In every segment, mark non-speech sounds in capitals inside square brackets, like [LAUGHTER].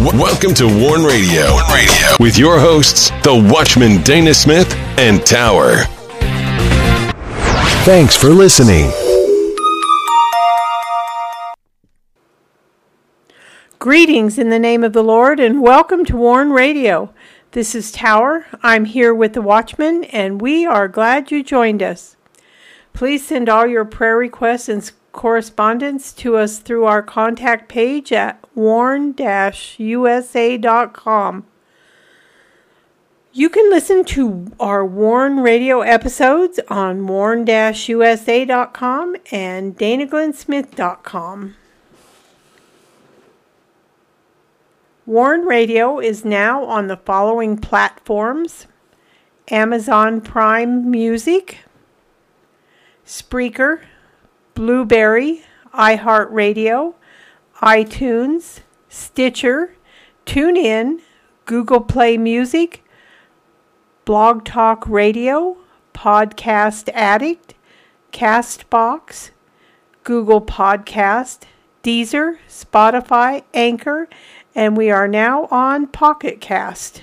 Welcome to Warn Radio. Warn Radio with your hosts, the Watchman Dana Smith and Tower. Thanks for listening. Greetings in the name of the Lord and welcome to Warn Radio. This is Tower. I'm here with the Watchman and we are glad you joined us. Please send all your prayer requests and correspondence to us through our contact page at warn-usa.com. You can listen to our Warn radio episodes on warn-usa.com and danaglennsmith.com. Warn Radio is now on the following platforms Amazon Prime Music, Spreaker, Blubrry, iHeartRadio, iTunes, Stitcher, TuneIn, Google Play Music, Blog Talk Radio, Podcast Addict, Castbox, Google Podcast, Deezer, Spotify, Anchor, and we are now on Pocket Cast.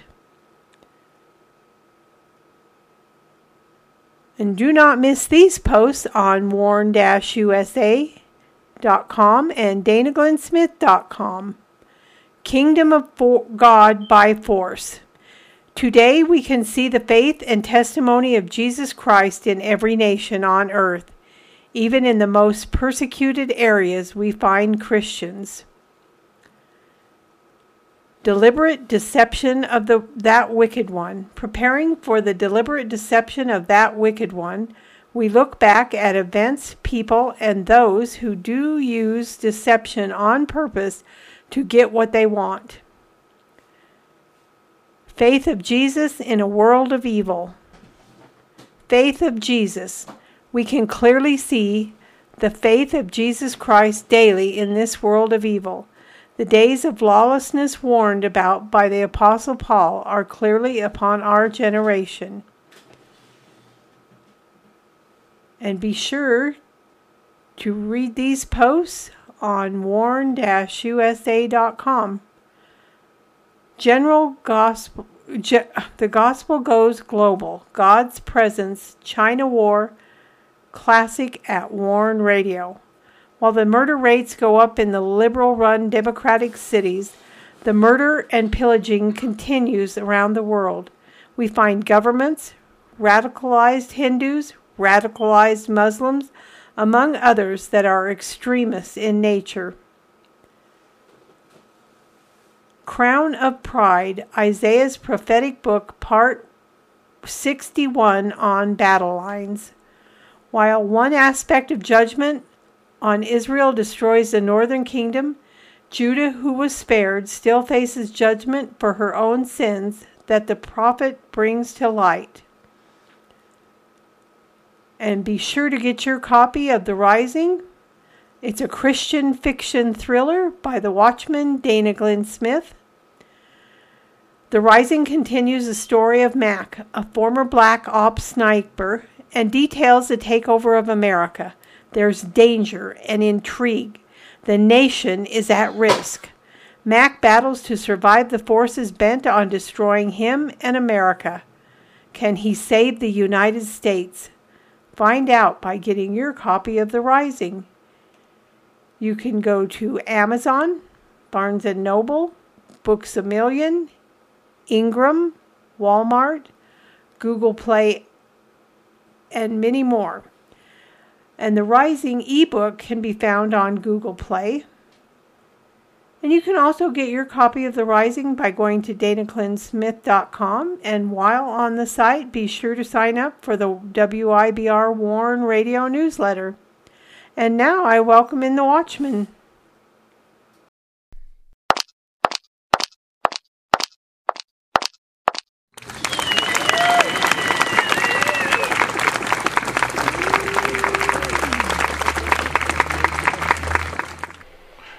And do not miss these posts on warn-usa.com and danaglennsmith.com. Kingdom of God by Force. Today we can see the faith and testimony of Jesus Christ in every nation on earth. Even in the most persecuted areas, we find Christians deliberate deception of the that wicked one. Preparing for the deliberate deception of that wicked one we look back at events people and those who do use deception on purpose to get what they want. Faith of jesus in a world of evil. Faith of jesus. We can clearly see the faith of jesus christ daily in this world of evil the days of lawlessness warned about by the Apostle Paul are clearly upon our generation. And be sure to read these posts on warn-usa.com. General Gospel The Gospel Goes Global. God's Presence China War Classic at Warn Radio. While the murder rates go up in the liberal run democratic cities, the murder and pillaging continues around the world. We find governments, radicalized Hindus, radicalized Muslims, among others that are extremists in nature. Crown of Pride, Isaiah's prophetic book, part 61 on battle lines. While one aspect of judgment on Israel destroys the northern kingdom, Judah, who was spared, still faces judgment for her own sins that the prophet brings to light. And be sure to get your copy of The Rising. It's a Christian fiction thriller by the Watchman Dana Glenn Smith. The Rising continues the story of Mac, a former black ops sniper, and details the takeover of America. There's danger and intrigue. The nation is at risk. Mac battles to survive the forces bent on destroying him and America. Can he save the United States? Find out by getting your copy of The Rising. You can go to Amazon, Barnes & Noble, Books A Million, Ingram, Walmart, Google Play, and many more. And the Rising ebook can be found on Google Play. And you can also get your copy of The Rising by going to danaglennsmith.com. And while on the site, be sure to sign up for the WIBR Warn radio newsletter. And now I welcome in the Watchman.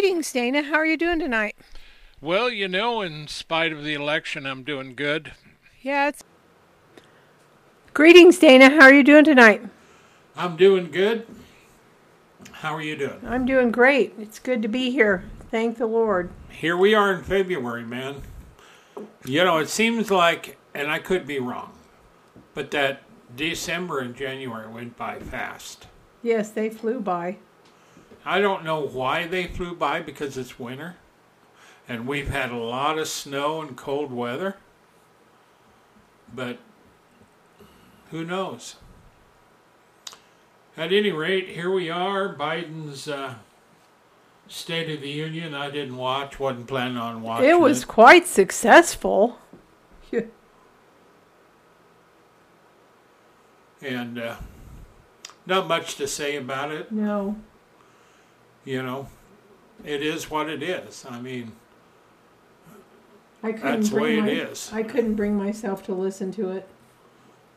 Greetings, Dana. How are you doing tonight? Well, you know, in spite of the election, I'm doing good. Yeah, it's. Greetings, Dana. How are you doing tonight? I'm doing good. How are you doing? I'm doing great. It's good to be here. Thank the Lord. Here we are in February, man. You know, it seems like, and I could be wrong, but that December and January went by fast. Yes, they flew by. I don't know why they flew by because it's winter and we've had a lot of snow and cold weather. But who knows? At any rate, here we are. Biden's uh, State of the Union. I didn't watch, wasn't planning on watching. It was quite successful. [LAUGHS] and uh, not much to say about it. No. You know, it is what it is. I mean, I couldn't That's the way it my- is. I couldn't bring myself to listen to it.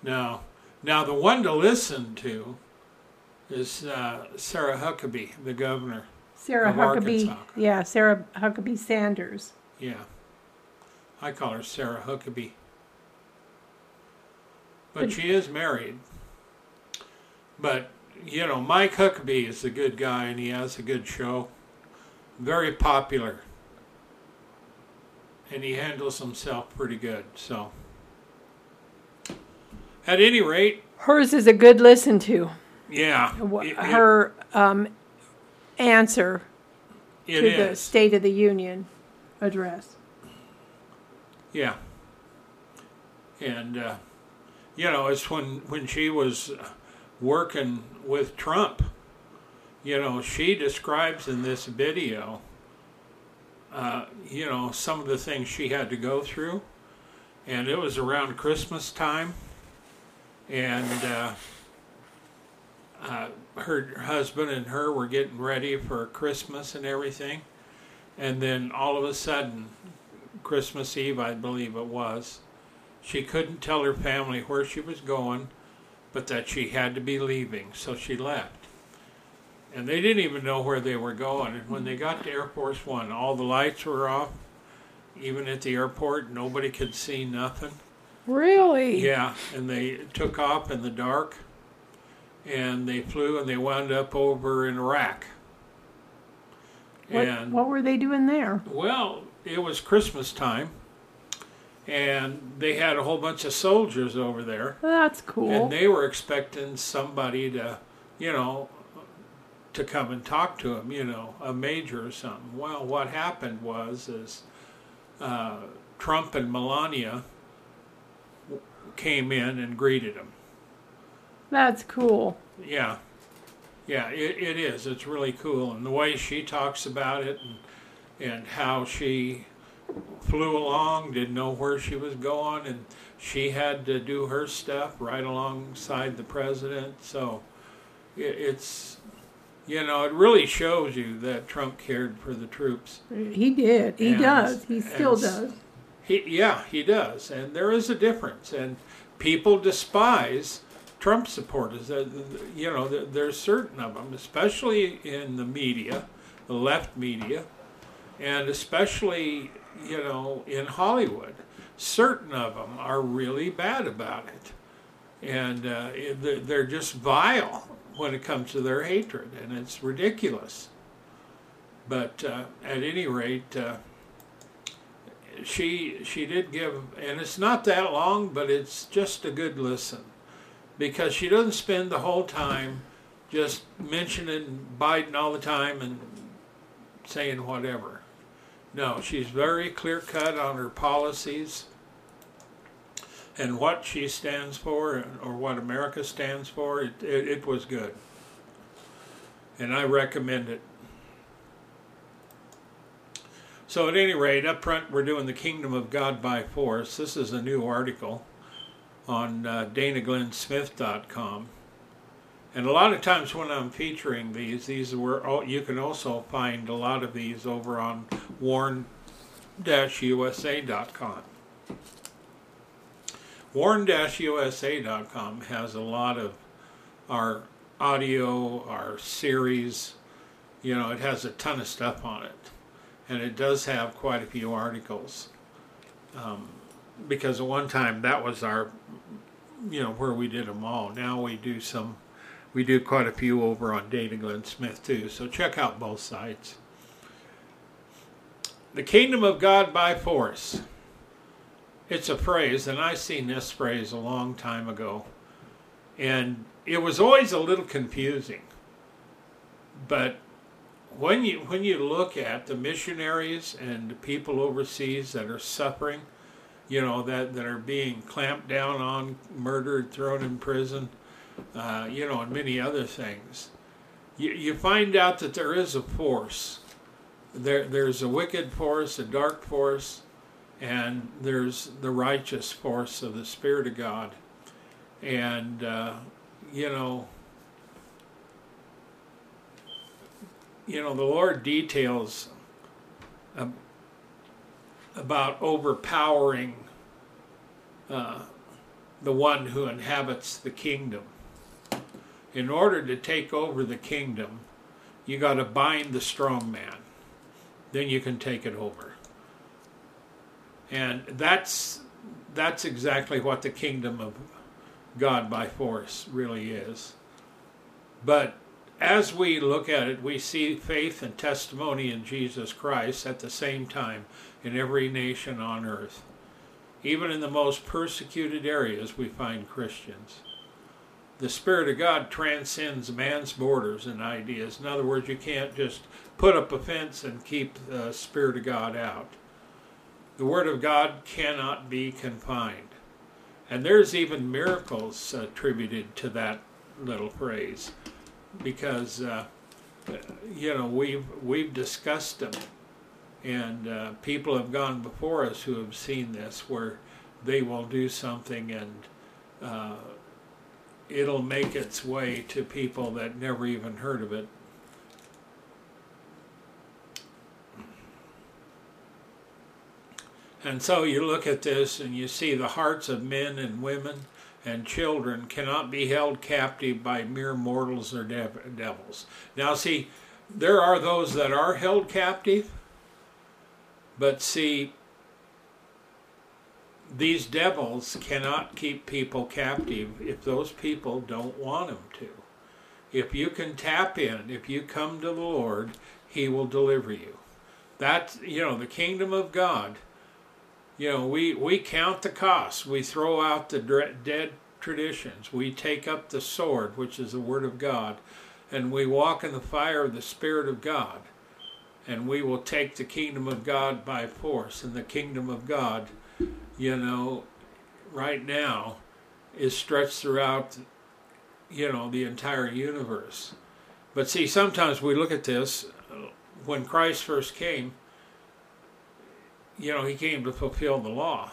no. Now, the one to listen to is uh, Sarah Huckabee, the governor. Sarah Huckabee. Arkansas. Yeah, Sarah Huckabee Sanders. Yeah. I call her Sarah Huckabee. But But- she is married. But, you know, Mike Huckabee is a good guy and he has a good show. Very popular. And he handles himself pretty good. So, at any rate, Hers is a good listen to. yeah. Wh- it- it- Her um, answer it to the. State of the Union address. Yeah. And uh, you know, it's when when she was working with Trump. You know, she describes in this video. Uh, you know some of the things she had to go through, and it was around Christmas time, and uh, uh, her husband and her were getting ready for Christmas and everything, and then all of a sudden, Christmas Eve, I believe it was. She couldn't tell her family where she was going, but that she had to be leaving, so she left. And they didn't even know where they were going. And when they got to Air Force One, all the lights were off. Even at the airport, nobody could see nothing. Really? Yeah, and they took off in the dark, and they flew and they wound up over in Iraq. What, and what were they doing there? well, it was Christmas time, and they had a whole bunch of soldiers over there, That's cool. and they were expecting somebody to, you know, to come and talk to him, you know, a major or something. Well, what happened was is uh, Trump and Melania came in and greeted him. That's cool. Yeah, yeah, it, it is. It's really cool, and the way she talks about it, and and how she flew along, didn't know where she was going, and she had to do her stuff right alongside the president. So it, it's, you know, it really shows you that Trump cared for the troops. He did. He And- does. He still does. He, yeah, he does, and there is a difference, and people despise Trump supporters. Uh, You know, there's certain of them, especially in the media, the left media, and especially you know in Hollywood. Certain of them are really bad about it, and uh, they're- just vile when it comes to their hatred, and it's ridiculous. But uh, at any rate. Uh, she she did give and it's not that long but it's just a good listen because she doesn't spend the whole time just mentioning Biden all the time and saying whatever no she's very clear cut on her policies and what she stands for or what America stands for it, it, it was good and I recommend it So, at any rate, up front, we're doing the Kingdom of God by Force. This is a new article on uh, DanaGlennSmith.com. And a lot of times when I'm featuring these, these were all, you can also find a lot of these over on warn-usa.com. Warn-usa.com has a lot of our audio, our series. You know, it has a ton of stuff on it, and it does have quite a few articles. Um, because at one time that was our, you know, where we did them all. Now we do some we do quite a few over on Dana Glenn Smith too, so check out both sites. The kingdom of God by force. It's a phrase, and I seen this phrase a long time ago, and it was always a little confusing. But when you when you look at the missionaries and the people overseas that are suffering, you know that that are being clamped down on, murdered, thrown in prison, uh, you know, and many other things, you, you find out that there is a force. There, there's a wicked force, a dark force, and there's the righteous force of the Spirit of God. And, uh, you know, you know, the Lord details um, about overpowering uh, the one who inhabits the kingdom in order to take over the kingdom, you got to bind the strong man. Then you can take it over. And that's that's exactly what the kingdom of God by force really is. But as we look at it, we see faith and testimony in Jesus Christ at the same time in every nation on earth. Even in the most persecuted areas, we find Christians the Spirit of God transcends man's borders and ideas. In other words, you can't just put up a fence and keep the Spirit of God out. The Word of God cannot be confined. And there's even miracles attributed to that little phrase because, uh, you know, we've, we've discussed them. And uh, people have gone before us who have seen this where they will do something and uh, it'll make its way to people that never even heard of it. And so you look at this and you see the hearts of men and women and children cannot be held captive by mere mortals or dev- devils. Now, see, there are those that are held captive, but see, these devils cannot keep people captive if those people don't want them to. If you can tap in, if you come to the Lord, He will deliver you. That's, you know, the kingdom of God. You know, we, we count the costs. We throw out the dead traditions. We take up the sword, which is the Word of God, and we walk in the fire of the Spirit of God. And we will take the kingdom of God by force. And the kingdom of God you know, right now is stretched throughout, you know, the entire universe. But see, sometimes we look at this when Christ first came, you know, he came to fulfill the law.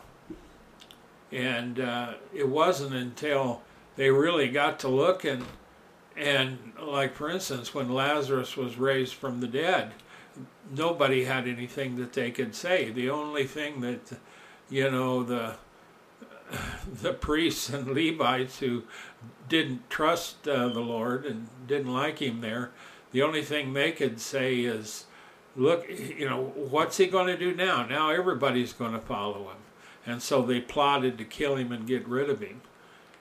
And uh, it wasn't until they really got to look and, and like for instance, when Lazarus was raised from the dead, nobody had anything that they could say. The only thing that you know, the [SIGHS] the priests and Levites who didn't trust uh, the Lord and didn't like him there, the only thing they could say is, look, you know, what's he going to do now? Now everybody's going to follow him. And so they plotted to kill him and get rid of him.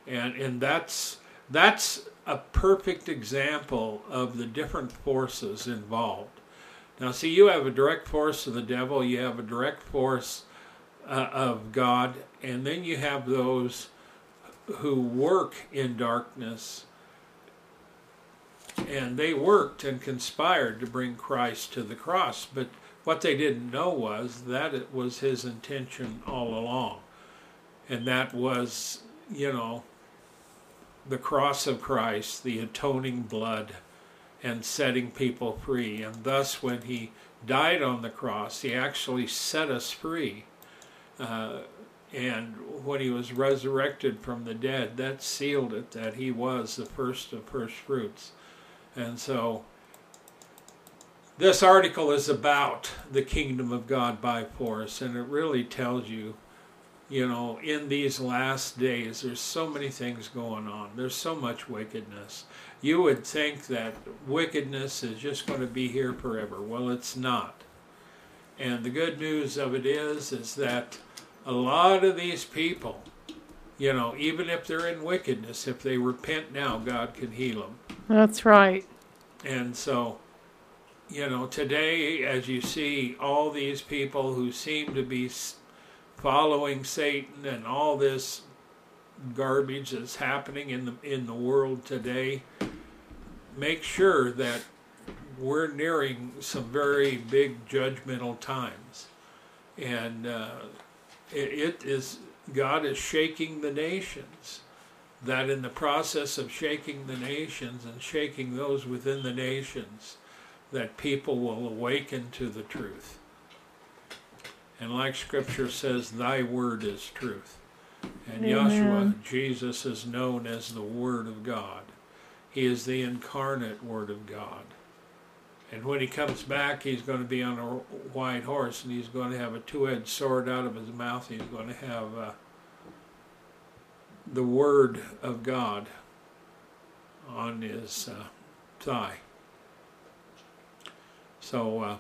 And and that's that's a perfect example of the different forces involved. Now see you have a direct force of the devil, you have a direct force uh, of God, and then you have those who work in darkness, and they worked and conspired to bring Christ to the cross. But what they didn't know was that it was his intention all along, and that was, you know, the cross of Christ, the atoning blood, and setting people free. And thus, when he died on the cross, he actually set us free uh, And when he was resurrected from the dead, that sealed it that he was the first of first fruits. And so this article is about the kingdom of God by force, and it really tells you, you know, in these last days, there's so many things going on. There's so much wickedness. You would think that wickedness is just going to be here forever. Well, it's not. And the good news of it is, is that a lot of these people, you know, even if they're in wickedness, if they repent now, God can heal them. That's right. And so, you know, today, as you see all these people who seem to be following Satan and all this garbage that's happening in the in the world today, make sure that we're nearing some very big judgmental times, and uh, it, it is God is shaking the nations. That in the process of shaking the nations and shaking those within the nations, that people will awaken to the truth. And like Scripture says, Thy word is truth. And Amen. Yeshua, Jesus, is known as the Word of God. He is the incarnate Word of God. And when he comes back, he's going to be on a white horse and he's going to have a two edged sword out of his mouth. He's going to have uh, the Word of God on his uh, thigh. So, uh,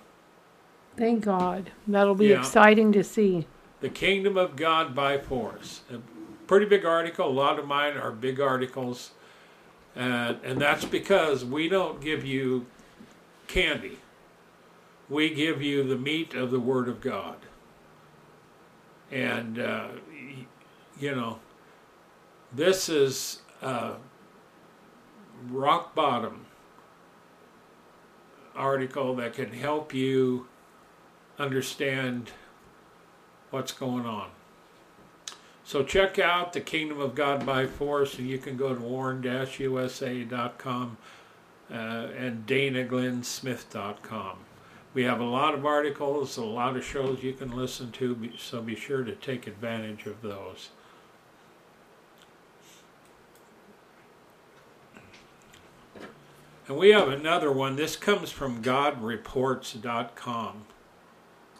Thank God. That'll be Yeah. exciting to see. The Kingdom of God by Force. A pretty big article. A lot of mine are big articles. And, and that's because we don't give you candy. We give you the meat of the Word of God. And, uh, you know, this is uh, rock bottom article that can help you understand what's going on. So check out the Kingdom of God by Force, and you can go to warn-usa.com Uh, and danaglennsmith.com. We have a lot of articles, a lot of shows you can listen to, so be sure to take advantage of those. And we have another one. This comes from GodReports.com.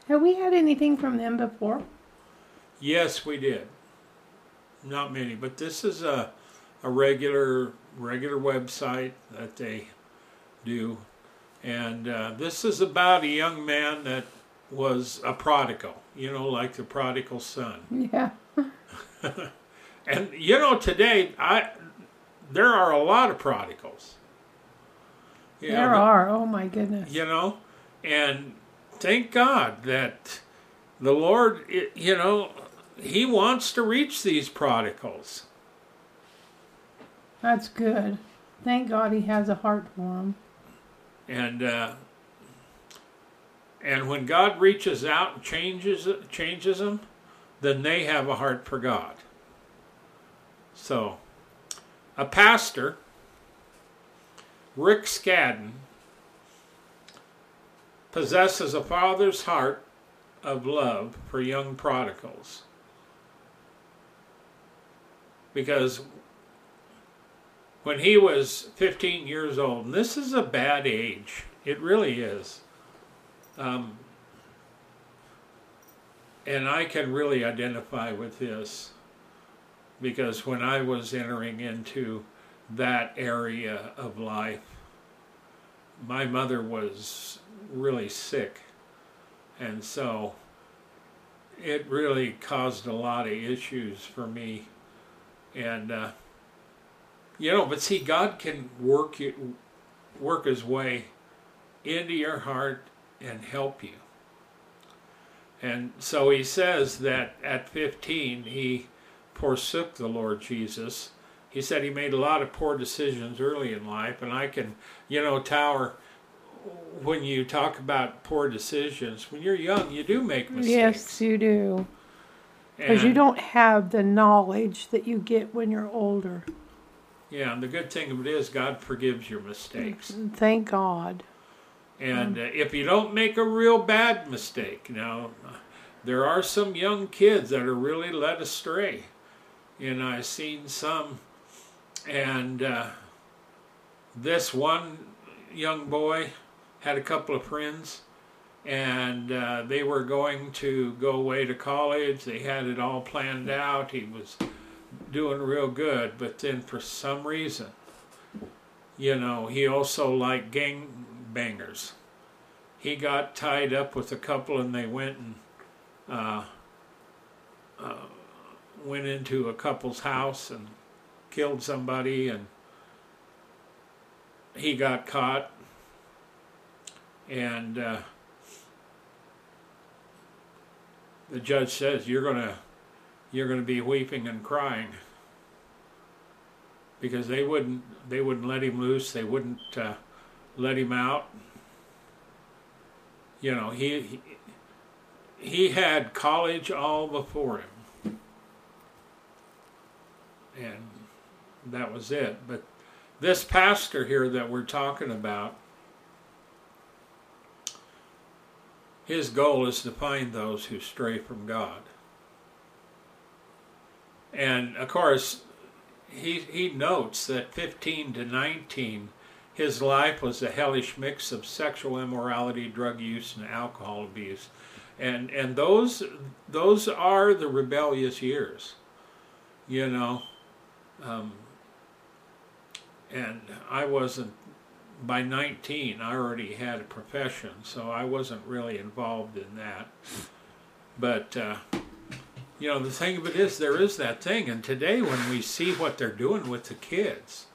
Have we had anything from them before? Yes, we did. Not many, but this is a a regular regular website that they do, and uh, this is about a young man that was a prodigal. You know, like the prodigal son. [LAUGHS] Yeah. [LAUGHS] And you know, today I there are a lot of prodigals. You there know, are. Oh my goodness. You know, and thank God that the Lord, you know, He wants to reach these prodigals. That's good. Thank God he has a heart for them. And uh, and when God reaches out and changes changes them, then they have a heart for God. So, a pastor, Rick Skadden, possesses a father's heart of love for young prodigals. Because when he was 15 years old, and this is a bad age, it really is. Um, and I can really identify with this because when I was entering into that area of life, my mother was really sick. And so it really caused a lot of issues for me. And, uh, you know, but see, God can work you, work His way into your heart and help you. And so He says that at 15 he forsook the Lord Jesus. He said he made a lot of poor decisions early in life, and I can, you know, Tower. When you talk about poor decisions, when you're young, you do make mistakes. Yes, you do. Because you don't have the knowledge that you get when you're older. Yeah, and the good thing of it is God forgives your mistakes. Thank God. And uh, if you don't make a real bad mistake, now there are some young kids that are really led astray. And I've seen some, and uh, this one young boy had a couple of friends, and uh, they were going to go away to college. They had it all planned out. He was doing real good, but then for some reason, you know, he also liked gang bangers. He got tied up with a couple, and they went and uh, uh, went into a couple's house and killed somebody, and he got caught. And uh, the judge says you're gonna you're gonna be weeping and crying because they wouldn't they wouldn't let him loose. They wouldn't uh, let him out. You know he, he he had college all before him, and that was it. But this pastor here that we're talking about, his goal is to find those who stray from God. And of course, he, he notes that 15 to 19, his life was a hellish mix of sexual immorality, drug use, and alcohol abuse. And, and those, those are the rebellious years, you know. Um, and I wasn't, by 19, I already had a profession, so I wasn't really involved in that. But, uh, you know, the thing of it is, there is that thing. And today, when we see what they're doing with the kids,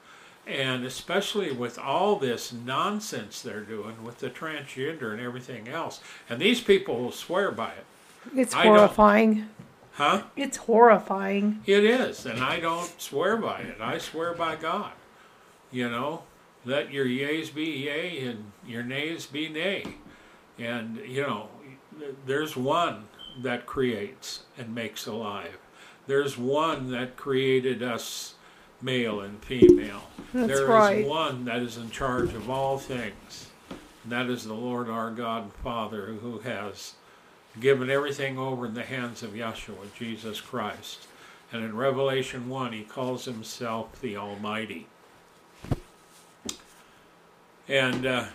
and especially with all this nonsense they're doing with the transgender and everything else, and these people will swear by it. It's horrifying. Huh? It's horrifying. It is, and I don't swear by it. I swear by God. You know, let your yeas be yea and your nays be nay. And, you know, there's one that creates and makes alive. There's one that created us male and female. That's There is right. one that is in charge of all things. And that is the Lord our God and Father who has given everything over in the hands of Yeshua, Jesus Christ. And in Revelation 1, he calls himself the Almighty. And uh,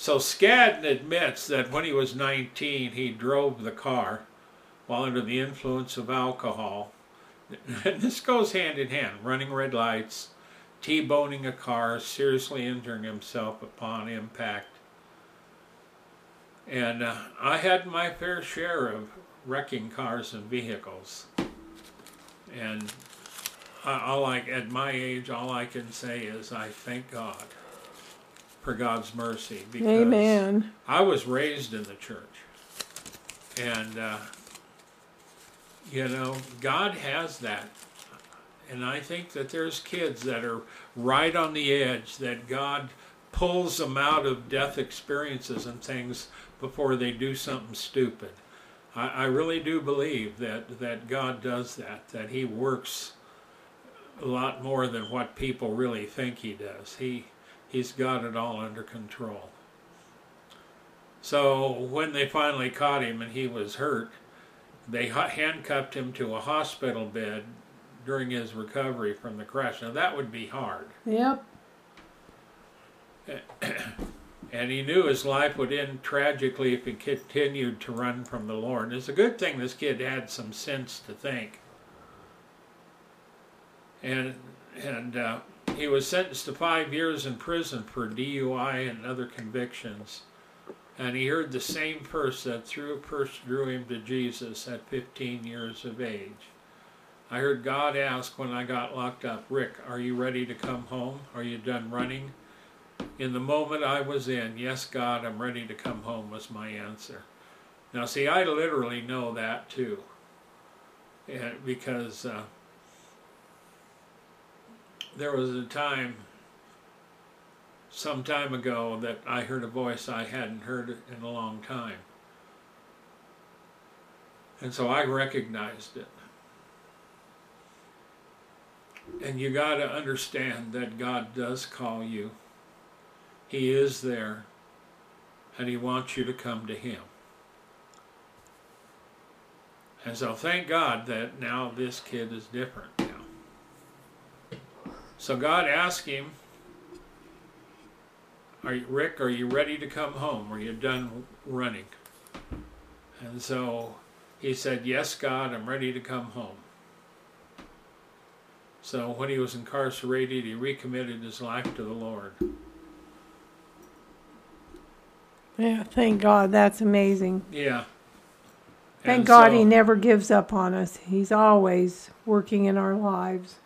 so Skadden admits that when he was 19, he drove the car while under the influence of alcohol. And this goes hand in hand running red lights, T boning a car, seriously injuring himself upon impact. And uh, I had my fair share of wrecking cars and vehicles. And I, all I, at my age, all I can say is I thank God for God's mercy because Amen. I was raised in the church. And, uh, you know, God has that. And I think that there's kids that are right on the edge, that God pulls them out of death experiences and things before they do something stupid. I, I really do believe that, that God does that, that He works a lot more than what people really think He does. He, he's got it all under control. So when they finally caught him and he was hurt, they handcuffed him to a hospital bed during his recovery from the crash. Now that would be hard. Yep. [COUGHS] And he knew his life would end tragically if he continued to run from the Lord. It's a good thing this kid had some sense to think. And and uh, he was sentenced to five years in prison for DUI and other convictions. And he heard the same verse that through first drew him to Jesus at 15 years of age. I heard God ask when I got locked up, Rick, are you ready to come home? Are you done running? In the moment I was in, yes, God, I'm ready to come home, was my answer. Now, see, I literally know that too. Because uh, there was a time, some time ago, that I heard a voice I hadn't heard in a long time. And so I recognized it. And you got to understand that God does call you. He is there, and He wants you to come to Him. And so thank God that now this kid is different. So God asked him, are you, Rick, are you ready to come home? Are you done running? And so he said, Yes, God, I'm ready to come home. So when he was incarcerated, he recommitted his life to the Lord. Yeah, thank God. That's amazing. Yeah. Thank And God so- He never gives up on us. He's always working in our lives.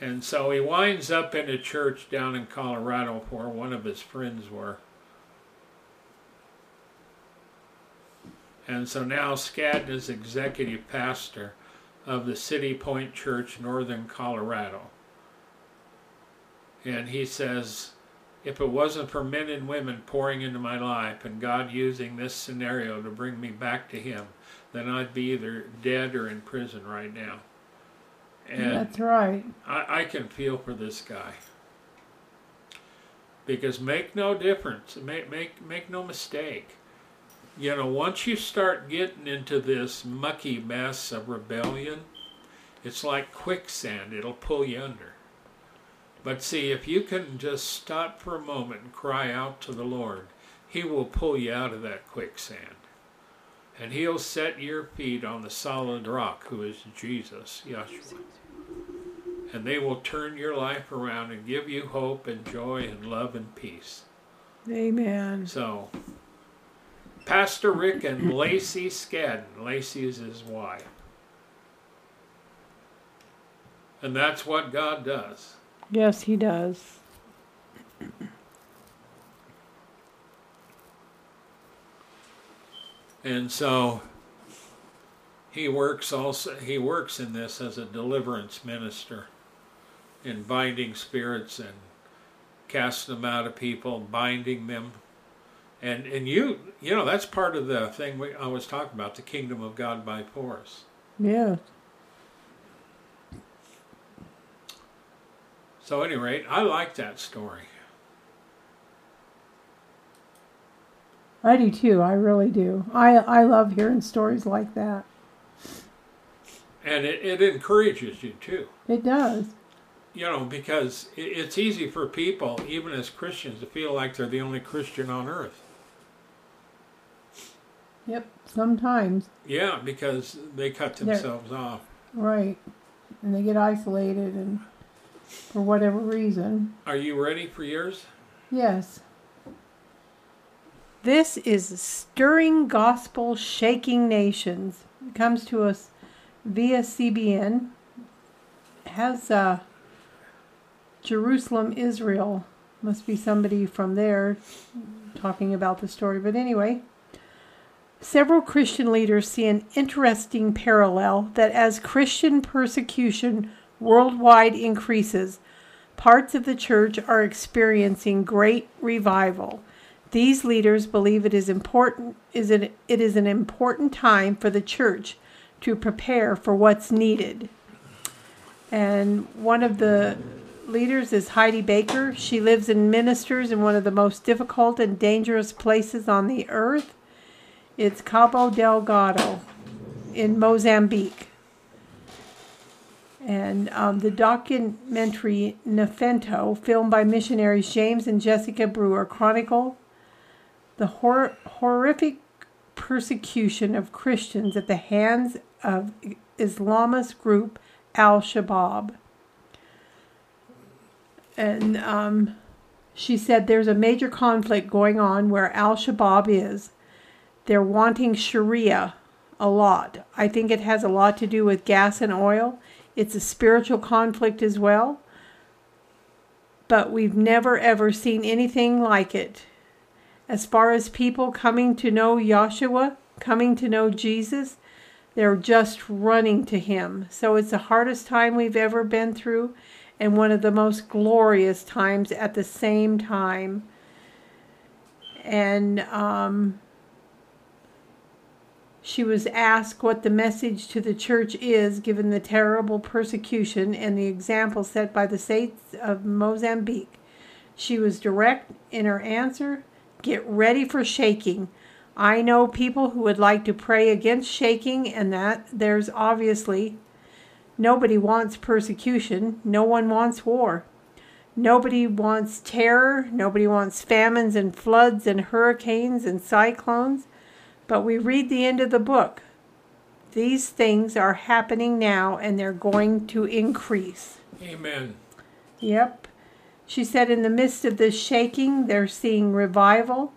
And so he winds up in a church down in Colorado where one of his friends were. And so now Skadden is executive pastor of the City Point Church, Northern Colorado. And he says, if it wasn't for men and women pouring into my life and God using this scenario to bring me back to Him, then I'd be either dead or in prison right now. And That's right. I, I can feel for this guy. Because make no difference, make, make, make no mistake. You know, once you start getting into this mucky mess of rebellion, it's like quicksand, it'll pull you under. But see, if you can just stop for a moment and cry out to the Lord, He will pull you out of that quicksand. And He'll set your feet on the solid rock, who is Jesus, Yeshua and they will turn your life around and give you hope and joy and love and peace. Amen. So, Pastor Rick and [CLEARS THROAT] Lacey Skadden, Lacey is his wife. And that's what God does. Yes, He does. And so he works also he works in this as a deliverance minister in binding spirits and casting them out of people, binding them. And and you you know that's part of the thing we I was talking about, the kingdom of God by force. Yeah. So at any rate, I like that story. I do too. I really do. I I love hearing stories like that. And it, it encourages you too. It does. You know, because it, it's easy for people, even as Christians, to feel like they're the only Christian on earth. Yep. Sometimes. Yeah, because they cut They're- themselves off. Right. And they get isolated and for whatever reason. Are you ready for yours? Yes. This is Stirring Gospel Shaking Nations. It comes to us via CBN. Has uh, Jerusalem, Israel. Must be somebody from there talking about the story. But anyway, several Christian leaders see an interesting parallel that as Christian persecution worldwide increases, parts of the church are experiencing great revival. These leaders believe it is important is it, it is an important time for the church to prepare for what's needed. And one of the leaders is Heidi Baker. She lives and ministers in one of the most difficult and dangerous places on the earth. It's Cabo Delgado in Mozambique. And um, the documentary Nefento, filmed by missionaries James and Jessica Brewer, chronicle the hor- horrific persecution of Christians at the hands of Islamist group Al Shabaab. And um, she said there's a major conflict going on where Al Shabaab is. They're wanting Sharia a lot. I think it has a lot to do with gas and oil. It's a spiritual conflict as well. But we've never ever seen anything like it. As far as people coming to know Yahshua, coming to know Jesus, they're just running to him. So it's the hardest time we've ever been through and one of the most glorious times at the same time. And um, she was asked what the message to the church is given the terrible persecution and the example set by the saints of Mozambique. She was direct in her answer get ready for shaking. I know people who would like to pray against shaking, and that there's obviously nobody wants persecution, no one wants war. Nobody wants terror, nobody wants famines and floods and hurricanes and cyclones. But we read the end of the book. These things are happening now and they're going to increase. Amen. Yep. She said, in the midst of this shaking, they're seeing revival.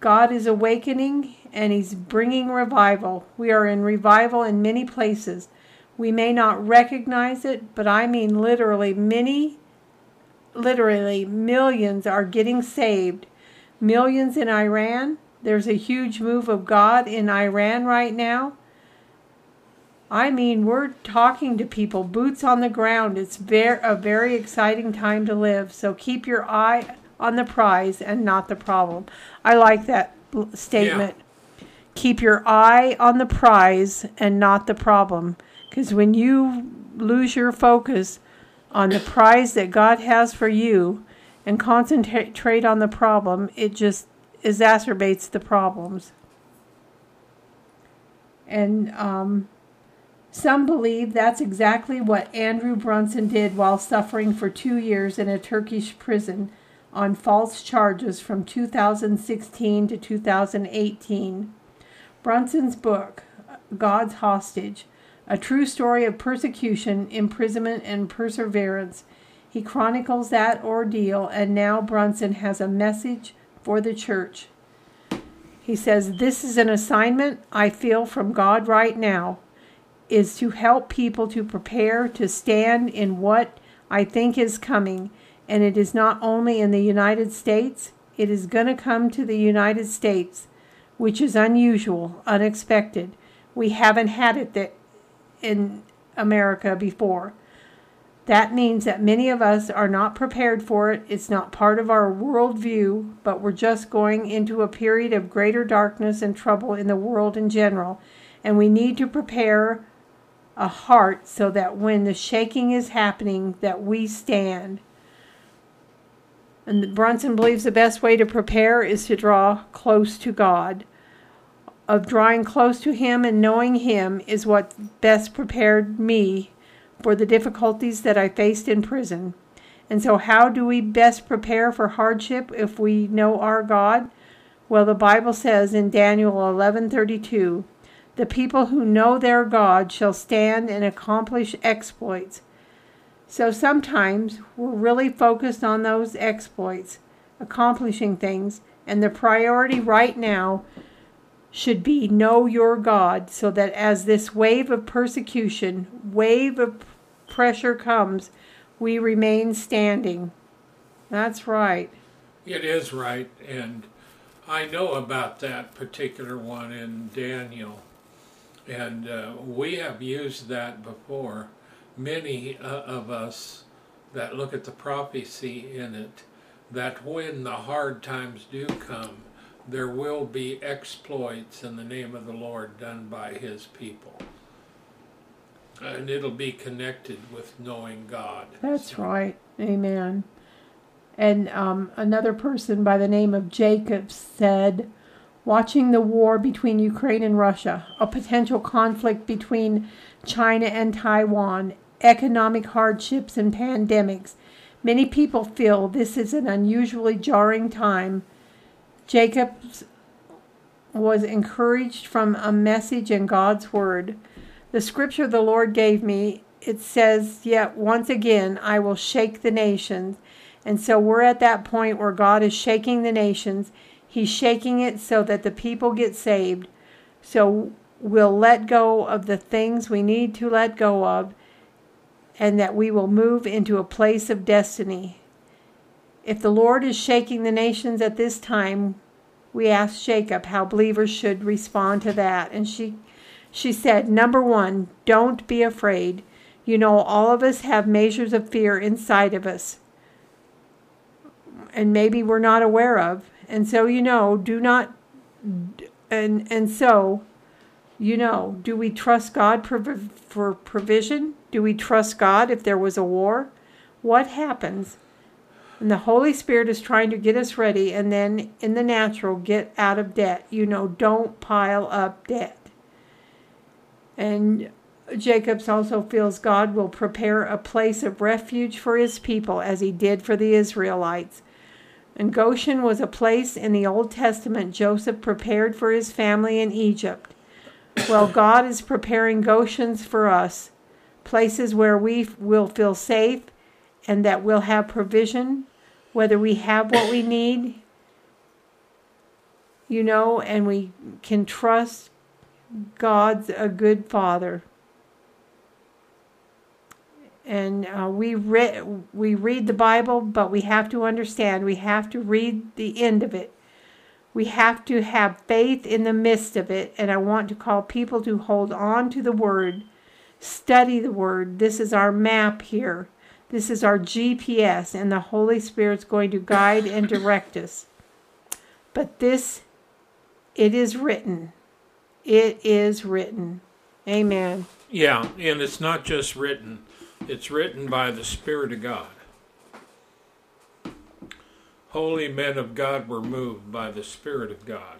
God is awakening and He's bringing revival. We are in revival in many places. We may not recognize it, but I mean literally many, literally millions are getting saved. Millions in Iran. There's a huge move of God in Iran right now. I mean, we're talking to people, boots on the ground. It's very, a very exciting time to live. So keep your eye on the prize and not the problem. I like that statement. Yeah. Keep your eye on the prize and not the problem. Because when you lose your focus on the prize that God has for you and concentrate on the problem, it just exacerbates the problems. And um, some believe that's exactly what Andrew Brunson did while suffering for two years in a Turkish prison on false charges from 2016 to 2018. Brunson's book, God's Hostage, a true story of persecution, imprisonment, and perseverance. He chronicles that ordeal, and now Brunson has a message for the church. He says, This is an assignment I feel from God right now, is to help people to prepare to stand in what I think is coming and it is not only in the United States, it is going to come to the United States, which is unusual, unexpected. We haven't had it that in America before. That means that many of us are not prepared for it. It's not part of our worldview, but we're just going into a period of greater darkness and trouble in the world in general. And we need to prepare a heart so that when the shaking is happening, that we stand. And Brunson believes the best way to prepare is to draw close to God. Of drawing close to Him and knowing Him is what best prepared me for the difficulties that I faced in prison. And so, how do we best prepare for hardship if we know our God? Well, the Bible says in Daniel 11:32, "The people who know their God shall stand and accomplish exploits." So sometimes we're really focused on those exploits, accomplishing things, and the priority right now should be know your God so that as this wave of persecution, wave of pressure comes, we remain standing. That's right. It is right. And I know about that particular one in Daniel. And uh, we have used that before many uh, of us that look at the prophecy in it that when the hard times do come, there will be exploits in the name of the Lord done by his people. And it'll be connected with knowing God. That's so. right. Amen. And um, another person by the name of Jacob said, watching the war between Ukraine and Russia, a potential conflict between China and Taiwan, economic hardships, and pandemics. Many people feel this is an unusually jarring time. Jacobs was encouraged from a message in God's Word. The scripture the Lord gave me, it says, Yet once again I will shake the nations. And so we're at that point where God is shaking the nations. He's shaking it so that the people get saved. So we'll let go of the things we need to let go of and that we will move into a place of destiny. If the Lord is shaking the nations at this time, we asked Jacob how believers should respond to that. And she, she said, Number one, don't be afraid. You know, all of us have measures of fear inside of us, and maybe we're not aware of. And so, you know, do not, and, and so, you know, do we trust God for provision? Do we trust God if there was a war? What happens? And the Holy Spirit is trying to get us ready and then in the natural get out of debt. You know, don't pile up debt. And Jacobs also feels God will prepare a place of refuge for his people as he did for the Israelites. And Goshen was a place in the Old Testament Joseph prepared for his family in Egypt. Well, God is preparing Goshens for us, places where we will feel safe and that we'll have provision, whether we have what we need, you know, and we can trust God's a good father. And uh, we read we read the Bible, but we have to understand. We have to read the end of it. We have to have faith in the midst of it. And I want to call people to hold on to the Word, study the Word. This is our map here. This is our GPS, and the Holy Spirit's going to guide and direct us. But this, it is written. It is written. Amen. Yeah, and it's not just written, it's written by the Spirit of God. Holy men of God were moved by the Spirit of God.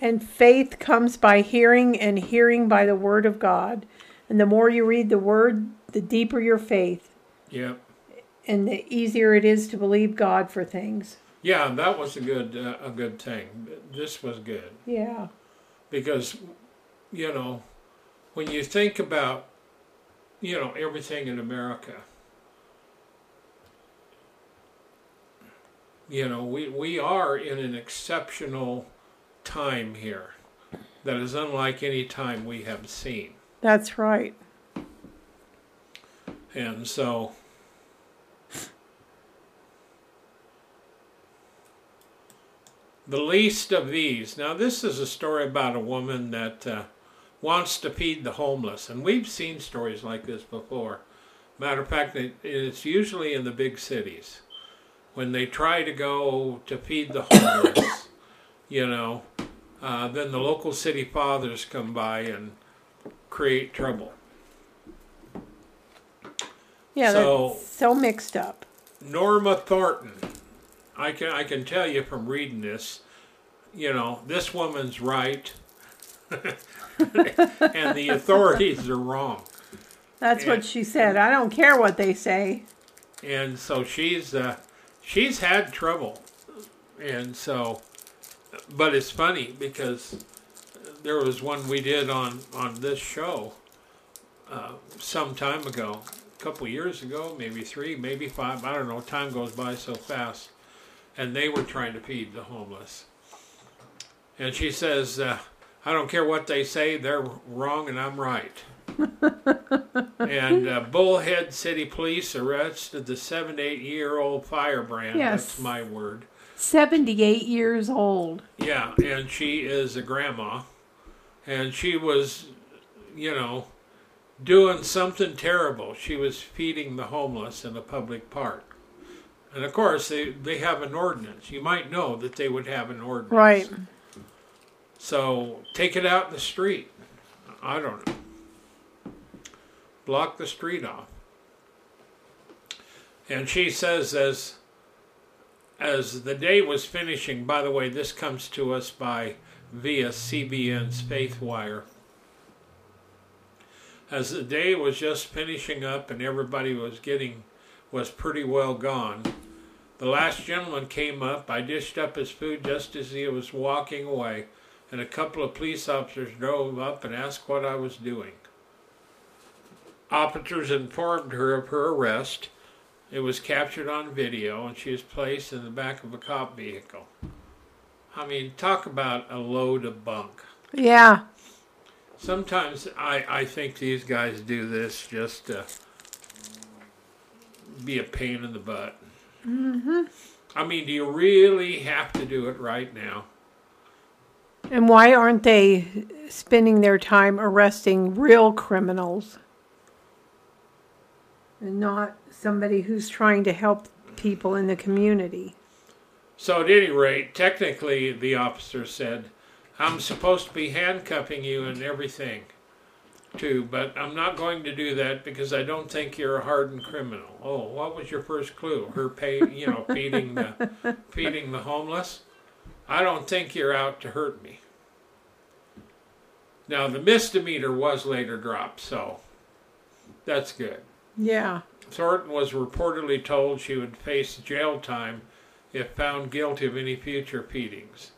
And faith comes by hearing, and hearing by the Word of God. And the more you read the Word, the deeper your faith, Yep. and the easier it is to believe God for things. Yeah, that was a good uh, a good thing. This was good Yeah. because you know when you think about you know everything in America, you know we we are in an exceptional time here that is unlike any time we have seen, That's right. and so. The least of these. Now, this is a story about a woman that uh, wants to feed the homeless, and we've seen stories like this before. Matter of fact, it's usually in the big cities when they try to go to feed the [COUGHS] homeless. you know, uh, then the local city fathers come by and create trouble. Yeah, So- so mixed up. Norma Thornton. I can I can tell you from reading this, you know, this woman's right, [LAUGHS] and the authorities are wrong. That's Yeah. what she said. I don't care what they say. And so she's uh, she's had trouble, and so, but it's funny because there was one we did on on this show uh, some time ago, a couple years ago, maybe three, maybe five. I don't know. Time goes by so fast, and they were trying to feed the homeless. And she says, uh, "I don't care what they say; they're wrong, and I'm right." [LAUGHS] and uh, Bullhead City Police arrested the 78 year old firebrand. Yes. That's my word. 78 years old. Yeah, and she is a grandma. And she was, you know, doing something terrible. She was feeding the homeless in a public park. And of course, they, they have an ordinance. You might know that they would have an ordinance. Right. So take it out in the street. I don't know. Block the street off. And she says as as the day was finishing, by the way, this comes to us by via CBN's Faith Wire. As the day was just finishing up and everybody was getting was pretty well gone, the last gentleman came up. I dished up his food just as he was walking away, and a couple of police officers drove up and asked what I was doing. Officers informed her of her arrest. It was captured on video, and she was placed in the back of a cop vehicle. I mean, talk about a load of bunk. Yeah. Sometimes I, I think these guys do this just to be a pain in the butt. Mm-hmm. I mean, do you really have to do it right now? And why aren't they spending their time arresting real criminals? And not somebody who's trying to help people in the community. So, at any rate, technically, the officer said, I'm supposed to be handcuffing you and everything. too, but I'm not going to do that because I don't think you're a hardened criminal. Oh, what was your first clue? Her pay, you know, feeding the [LAUGHS] feeding the homeless. I don't think you're out to hurt me. Now the misdemeanor was later dropped, so that's good. Yeah. Thornton was reportedly told she would face jail time if found guilty of any future beatings.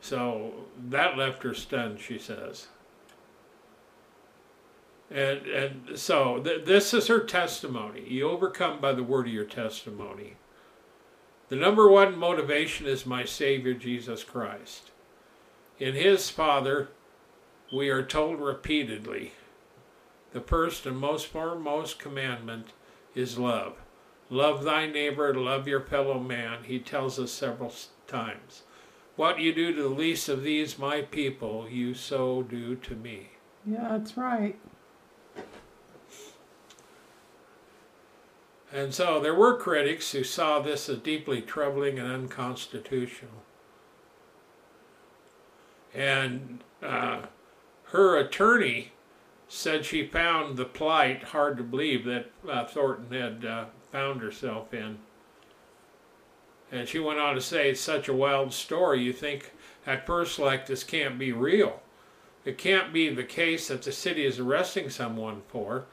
So that left her stunned, she says. And, and so th- this is her testimony. You overcome by the word of your testimony. The number one motivation is my Savior Jesus Christ. In His Father, we are told repeatedly the first and most foremost commandment is love. Love thy neighbor, love your fellow man, he tells us several times. What you do to the least of these, my people, you so do to me. Yeah, that's right. And so there were critics who saw this as deeply troubling and unconstitutional. And uh, her attorney said she found the plight hard to believe that uh, Thornton had uh, found herself in. And she went on to say, it's such a wild story. You think at first, like, this can't be real. It can't be the case that the city is arresting someone for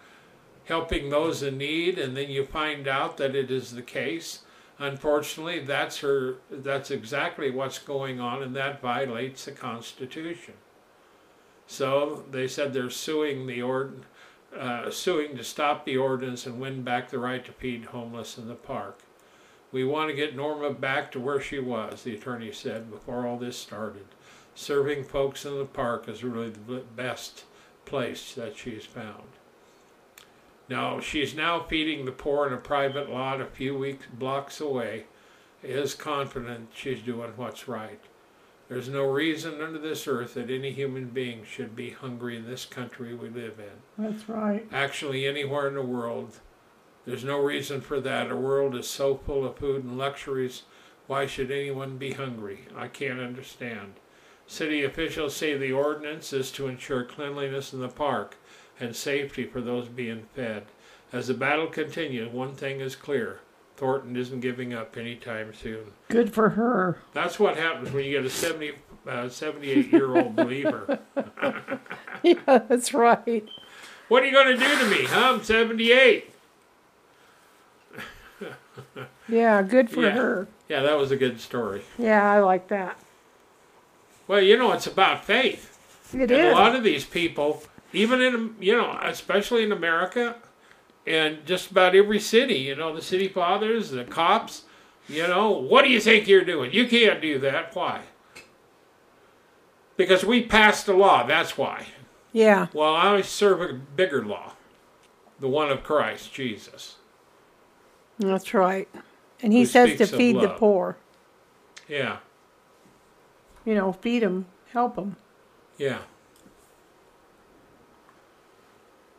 helping those in need, and then you find out that it is the case. Unfortunately, that's her. That's exactly what's going on, and that violates the Constitution. So they said they're suing the ord, uh, suing to stop the ordinance and win back the right to feed homeless in the park. We want to get Norma back to where she was, the attorney said before all this started. Serving folks in the park is really the best place that she's found. Now, she's now feeding the poor in a private lot a few weeks blocks away, is confident she's doing what's right. There's no reason under this earth that any human being should be hungry in this country we live in. That's right. Actually, anywhere in the world, there's no reason for that. Our world is so full of food and luxuries. Why should anyone be hungry? I can't understand. City officials say the ordinance is to ensure cleanliness in the park and safety for those being fed. As the battle continues, one thing is clear Thornton isn't giving up anytime soon. Good for her. That's what happens when you get a 70, uh, 78 year old believer. [LAUGHS] [LAUGHS] yeah, that's right. What are you going to do to me? Huh? I'm 78. yeah, good for yeah. her. Yeah, that was a good story. Yeah, I like that. Well, you know, it's about faith. It and is. A lot of these people, even in, you know, especially in America, and just about every city, you know, the city fathers, the cops, you know, what do you think you're doing? You can't do that. Why? Because we passed a law, that's why. Yeah. Well, I serve a bigger law, the one of Christ Jesus. That's right. And he says to feed the poor. Yeah, You know, feed them, help them. yeah.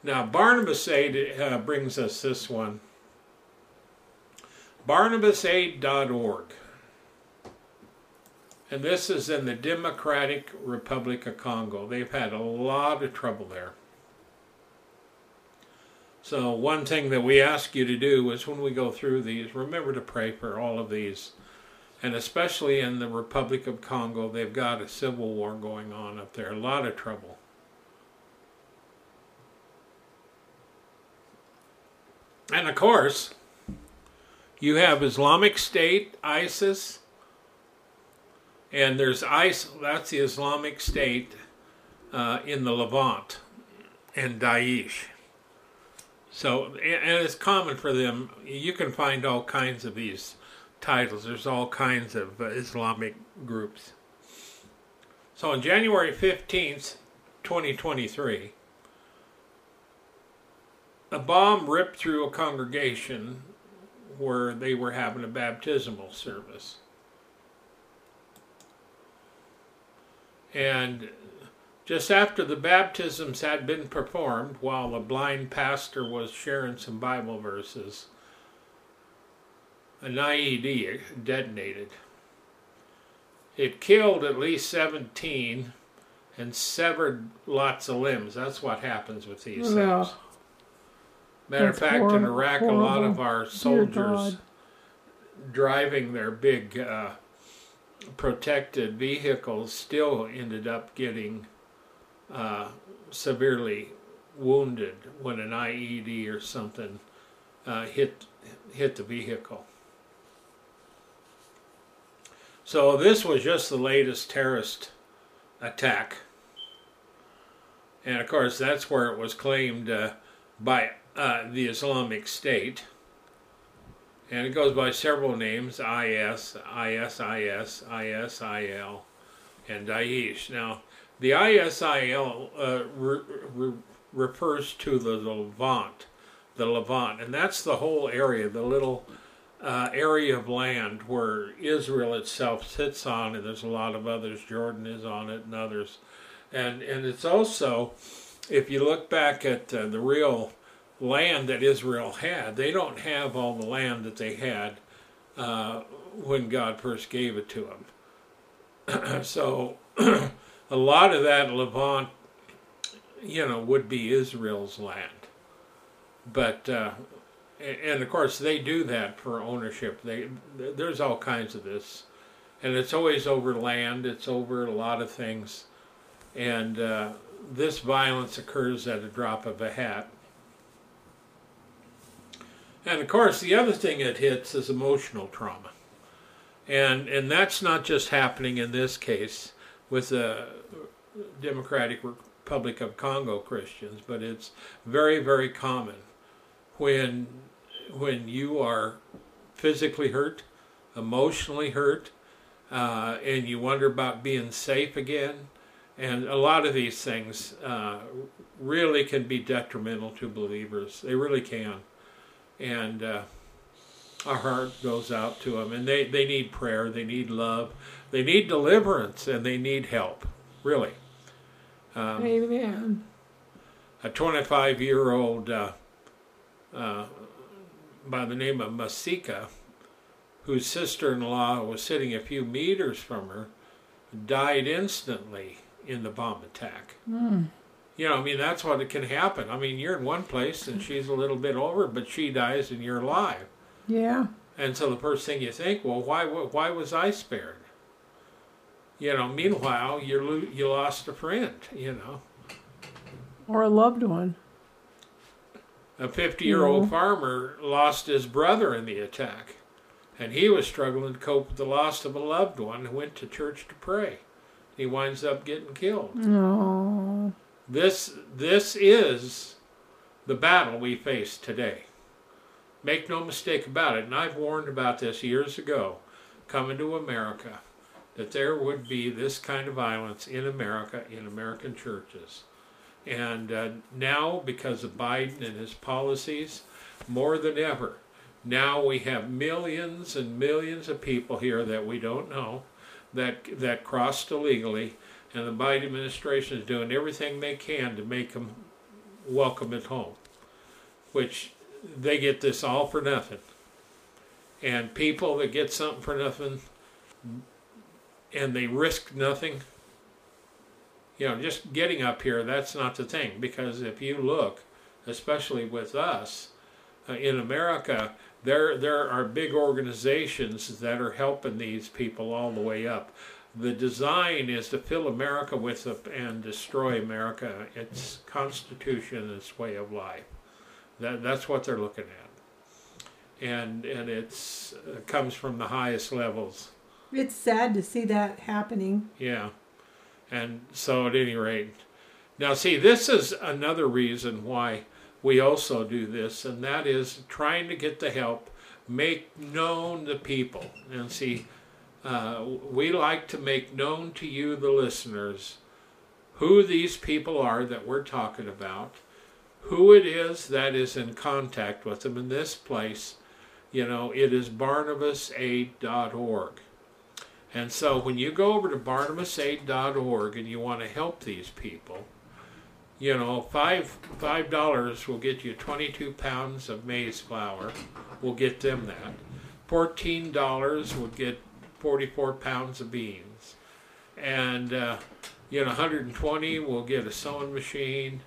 Now, Barnabas Aid uh, brings us this one. BarnabasAid.org. And this is in the Democratic Republic of Congo. They've had a lot of trouble there. So, one thing that we ask you to do is when we go through these, remember to pray for all of these. And especially in the Republic of Congo, they've got a civil war going on up there, a lot of trouble. And of course, you have Islamic State, ISIS, and there's ISIS, that's the Islamic State uh, in the Levant, and Daesh. So, and and it's common for them, you can find all kinds of these titles. There's all kinds of uh, Islamic groups. So on January 15th, 2023, a bomb ripped through a congregation where they were having a baptismal service. And just after the baptisms had been performed, while the blind pastor was sharing some Bible verses, an IED detonated. It killed at least 17 and severed lots of limbs. That's what happens with these Yeah. things. Matter of fact, in hor- Iraq, a lot of our soldiers driving their big uh, protected vehicles still ended up getting uh, severely wounded when an IED or something uh, hit hit the vehicle. So this was just the latest terrorist attack, and of course that's where it was claimed uh, by uh, the Islamic State and it goes by several names IS, ISIS, ISIL, and Daesh. Now, the ISIL uh, re- re- refers to the Levant, the Levant, and that's the whole area, the little uh, area of land where Israel itself sits on, and there's a lot of others. Jordan is on it, and others, and and it's also, if you look back at uh, the real land that Israel had. They don't have all the land that they had uh, when God first gave it to them. [CLEARS THROAT] so [CLEARS THROAT] a lot of that Levant, you know, would be Israel's land. But uh, and of course they do that for ownership. They there's all kinds of this, and it's always over land. It's over a lot of things, and uh, this violence occurs at a drop of a hat. And of course, the other thing it hits is emotional trauma. And, and that's not just happening in this case with the Democratic Republic of Congo Christians, but it's very, very common when, when you are physically hurt, emotionally hurt, uh, and you wonder about being safe again. And a lot of these things uh, really can be detrimental to believers. They really can and uh, our heart goes out to them. And they, they need prayer, they need love, they need deliverance, and they need help, really. Um, Amen. a 25 year old uh, uh, by the name of Masika, whose sister in law was sitting a few meters from her, died instantly in the bomb attack. You know, I mean, that's what it can happen. I mean, you're in one place and she's a little bit over, but she dies and you're alive. Yeah. And so the first thing you think, well, why why was I spared? You know, meanwhile, you lo- you lost a friend. You know, Or a loved one. a 50 year old Mhm. farmer lost his brother in the attack, and he was struggling to cope with the loss of a loved one. and Went to church to pray. He winds up getting killed. No. This this is the battle we face today. Make no mistake about it, and I've warned about this years ago, coming to America, that there would be this kind of violence in America, in American churches. And uh, now, because of Biden and his policies, more than ever, now we have millions and millions of people here that we don't know that that crossed illegally and the Biden administration is doing everything they can to make them welcome at home, which they get this all for nothing. And people that get something for nothing and they risk nothing, you know, just getting up here, that's not the thing. Because if you look, especially with us uh, in America, there, there are big organizations that are helping these people all the way up the design is to fill America with a, and destroy America, its constitution, its way of life. That, that's what they're looking at, and and it's uh, comes from the highest levels. It's sad to see that happening. Yeah, and so at any rate, now see this is another reason why we also do this, and that is trying to get the help, make known the people, and see uh, we like to make known to you, the listeners, who these people are that we're talking about, who it is that is in contact with them in this place. You know, it is barnabasaid.org. And so when you go over to barnabasaid.org and you want to help these people, you know, five five dollars will get you 22 pounds of maize flour. We'll get them that. Fourteen dollars would get 44 pounds of beans, and uh, you know, 120 will get a sewing machine.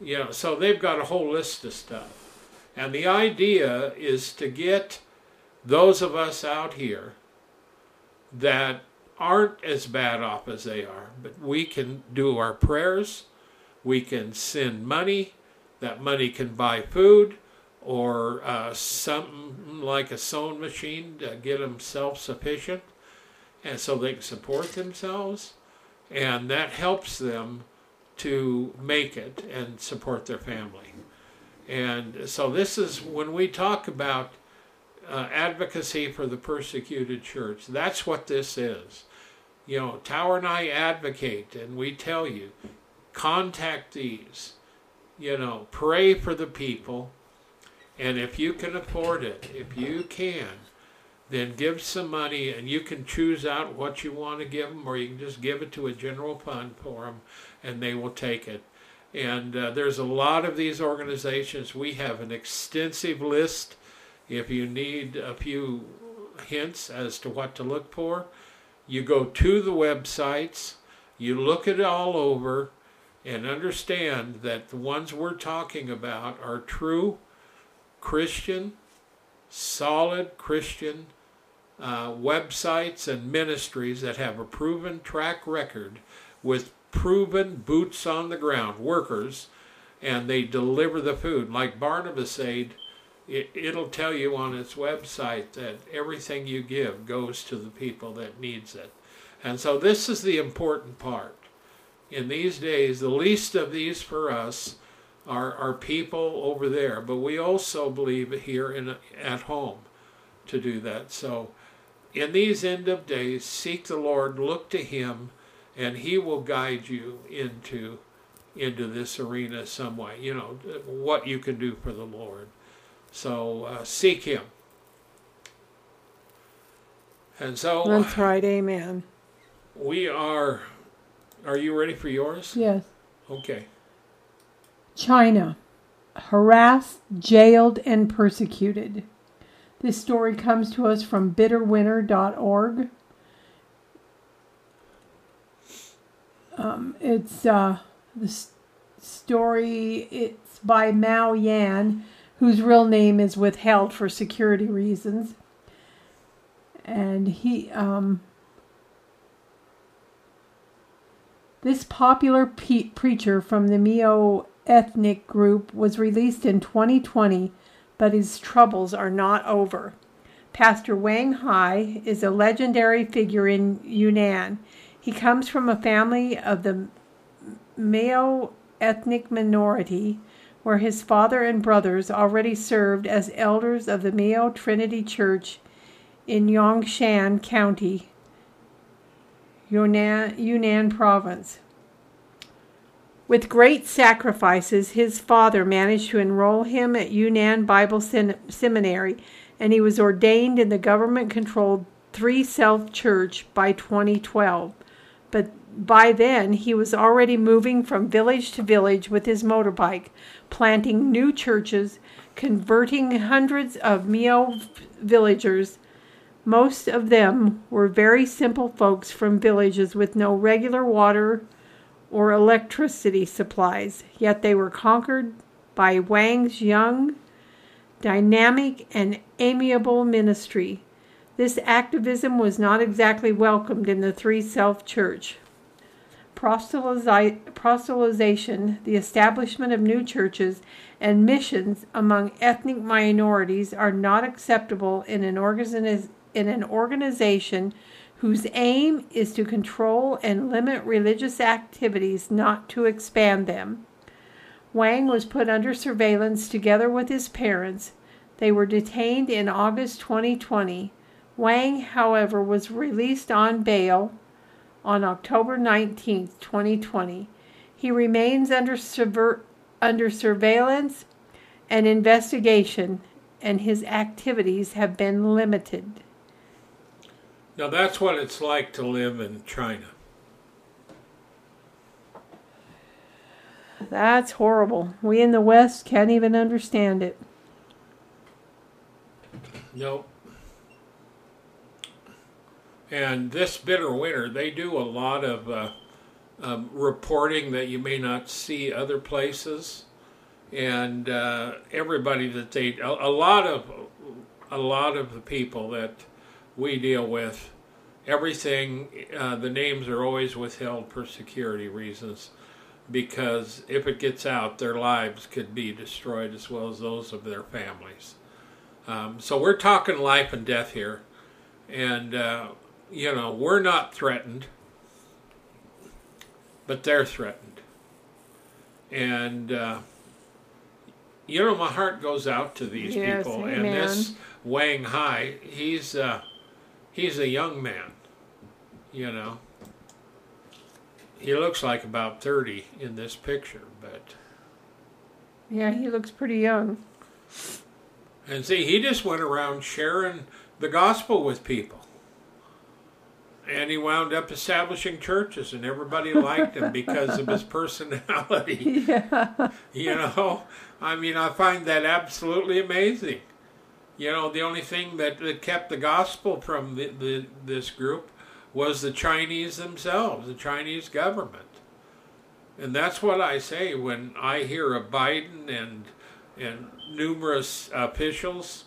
You know, so they've got a whole list of stuff. And the idea is to get those of us out here that aren't as bad off as they are, but we can do our prayers, we can send money, that money can buy food or uh, something like a sewing machine to get them self sufficient and so they can support themselves and that helps them to make it and support their family. And so this is when we talk about uh, advocacy for the persecuted church. That's what this is. You know, Tower and I advocate, and we tell you, contact these. You know, pray for the people, and if you can afford it, if you can, then give some money, and you can choose out what you want to give them, or you can just give it to a general fund for them, and they will take it. And uh, there's a lot of these organizations. We have an extensive list if you need a few hints as to what to look for, you go to the websites, you look it all over, and understand that the ones we're talking about are true Christian, solid Christian uh, websites and ministries that have a proven track record with proven boots on the ground workers, and they deliver the food. Like Barnabas Aid it, it'll tell you on its website that everything you give goes to the people that needs it. And so this is the important part. In these days, the least of these for us are, are people over there, but we also believe here in, at home to do that. So in these end of days, seek the Lord, look to Him, and He will guide you into into this arena some way. You know what you can do for the Lord. So uh, seek Him. And so That's right, amen. we are. Are you ready for yours? Yes. Okay. China, harassed, jailed, and persecuted. This story comes to us from bitterwinter.org. Um, it's uh, the story. It's by Mao Yan, whose real name is withheld for security reasons. And he, um, this popular pe- preacher from the Miao ethnic group was released in 2020, but his troubles are not over. Pastor Wang Hai is a legendary figure in Yunnan. He comes from a family of the Mao ethnic minority where his father and brothers already served as elders of the Mao Trinity Church in Yongshan County, Yunnan, Yunnan Province. With great sacrifices, his father managed to enroll him at Yunnan Bible Seminary, and he was ordained in the government controlled Three Self Church by 2012. But by then, he was already moving from village to village with his motorbike, planting new churches, converting hundreds of Miao villagers. Most of them were very simple folks from villages with no regular water or electricity supplies, yet they were conquered by Wang's young, dynamic, and amiable ministry. This activism was not exactly welcomed in the Three Self Church. Proselytization, the establishment of new churches, and missions among ethnic minorities are not acceptable in an, organiz- in an organization whose aim is to control and limit religious activities, not to expand them. Wang was put under surveillance together with his parents. They were detained in August 2020. Wang, however, was released on bail on October 19, 2020. He remains under, subver- under surveillance and investigation, and his activities have been limited. Now that's what it's like to live in China. That's horrible. We in the West can't even understand it. Nope. And this bitter winter, they do a lot of uh, um, reporting that you may not see other places, and uh, everybody that they a, a lot of a lot of the people that we deal with, everything uh, the names are always withheld for security reasons, because if it gets out, their lives could be destroyed as well as those of their families. Um, so we're talking life and death here, and uh, you know we're not threatened but they're threatened. And, uh, you know, my heart goes out to these Yes, people. amen. And this Wang Hai, he's, uh, he's a young man, you know. He looks like about 30 in this picture, but. Yeah, he looks pretty young. And see, he just went around sharing the gospel with people. And he wound up establishing churches, and everybody liked him because of his [LAUGHS] personality. Yeah. You know, I mean, I find that absolutely amazing. You know, the only thing that, that kept the gospel from the, the, this group was the Chinese themselves, the Chinese government. And that's what I say when I hear of Biden and and numerous officials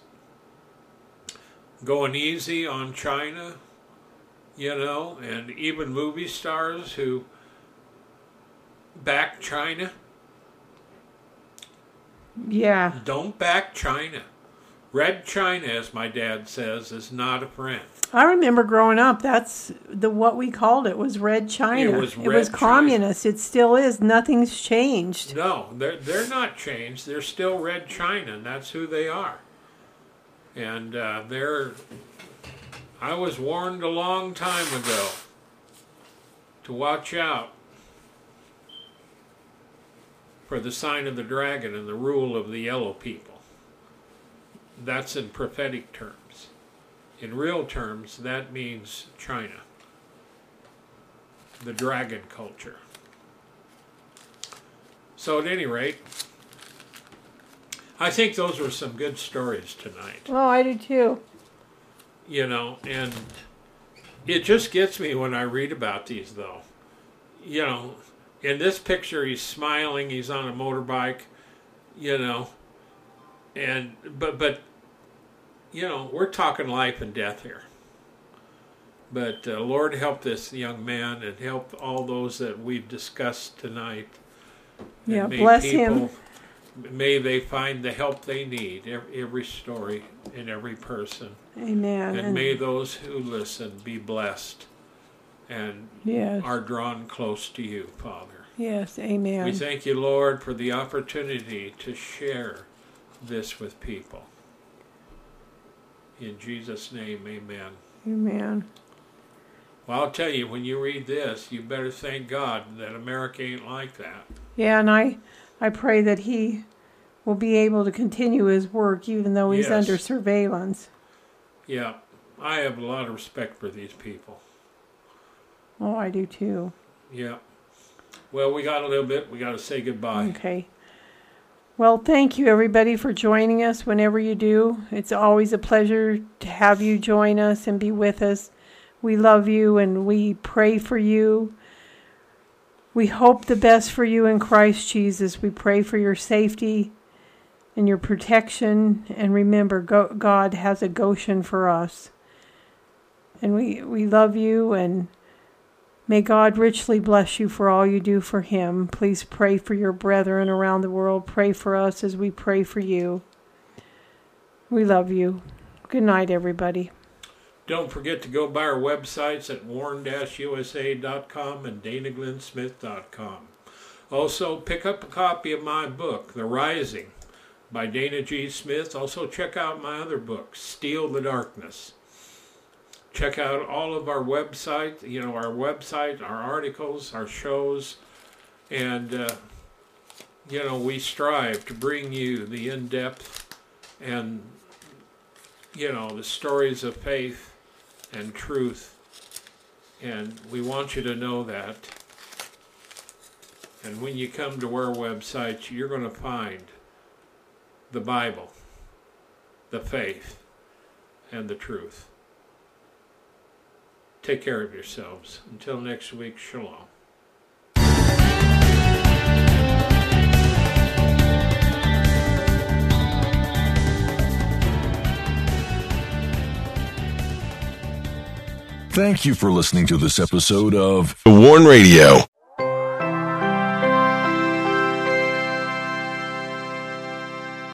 going easy on China, you know, and even movie stars who back China. Yeah. Don't back China. Red China, as my dad says, is not a friend. I remember growing up, that's the what we called it was red China. It was red China. communist. It still is. Nothing's changed. No, they're they're not changed. They're still Red China, and that's who they are. And uh, they're. I was warned a long time ago to watch out for the sign of the dragon and the rule of the yellow people. That's in prophetic terms. In real terms, that means China, the dragon culture. So, at any rate, I think those were some good stories tonight. Oh, I do too. You know, and it just gets me when I read about these, though. You know, in this picture, he's smiling, he's on a motorbike, you know, and, but, but, you know, we're talking life and death here. But uh, Lord, help this young man and help all those that we've discussed tonight. Yeah, bless him. May they find the help they need, every, story and every person. Amen. And may those who listen be blessed and yes. are drawn close to you, Father. yes. Amen. We thank you, Lord, for the opportunity to share this with people. In Jesus' name, amen. Amen. Well, I'll tell you, when you read this, you better thank God that America ain't like that. Yeah, and I, I pray that he will be able to continue his work even though he's Yes. under surveillance. Yeah, I have a lot of respect for these people. Oh, I do too. Yeah. Well, we got a little bit. We got to say goodbye. Okay. Well, thank you everybody for joining us whenever you do. It's always a pleasure to have you join us and be with us. We love you and we pray for you. We hope the best for you in Christ Jesus. We pray for your safety and your protection. And remember, God has a Goshen for us. And we, we love you and May God richly bless you for all you do for Him. Please pray for your brethren around the world. Pray for us as we pray for you. We love you. Good night, everybody. Don't forget to go by our websites at warn-usa.com and danaglennsmith.com. Also, pick up a copy of my book, The Rising, by Dana G. Smith. Also, check out my other book, Steal the Darkness. Check out all of our website, you know, our website, our articles, our shows, and, uh, you know, we strive to bring you the in-depth and, you know, the stories of faith and truth. And we want you to know that. And when you come to our website, you're going to find the Bible, the faith, and the truth. Take care of yourselves. Until next week, shalom. Thank you for listening to this episode of The Warn Radio.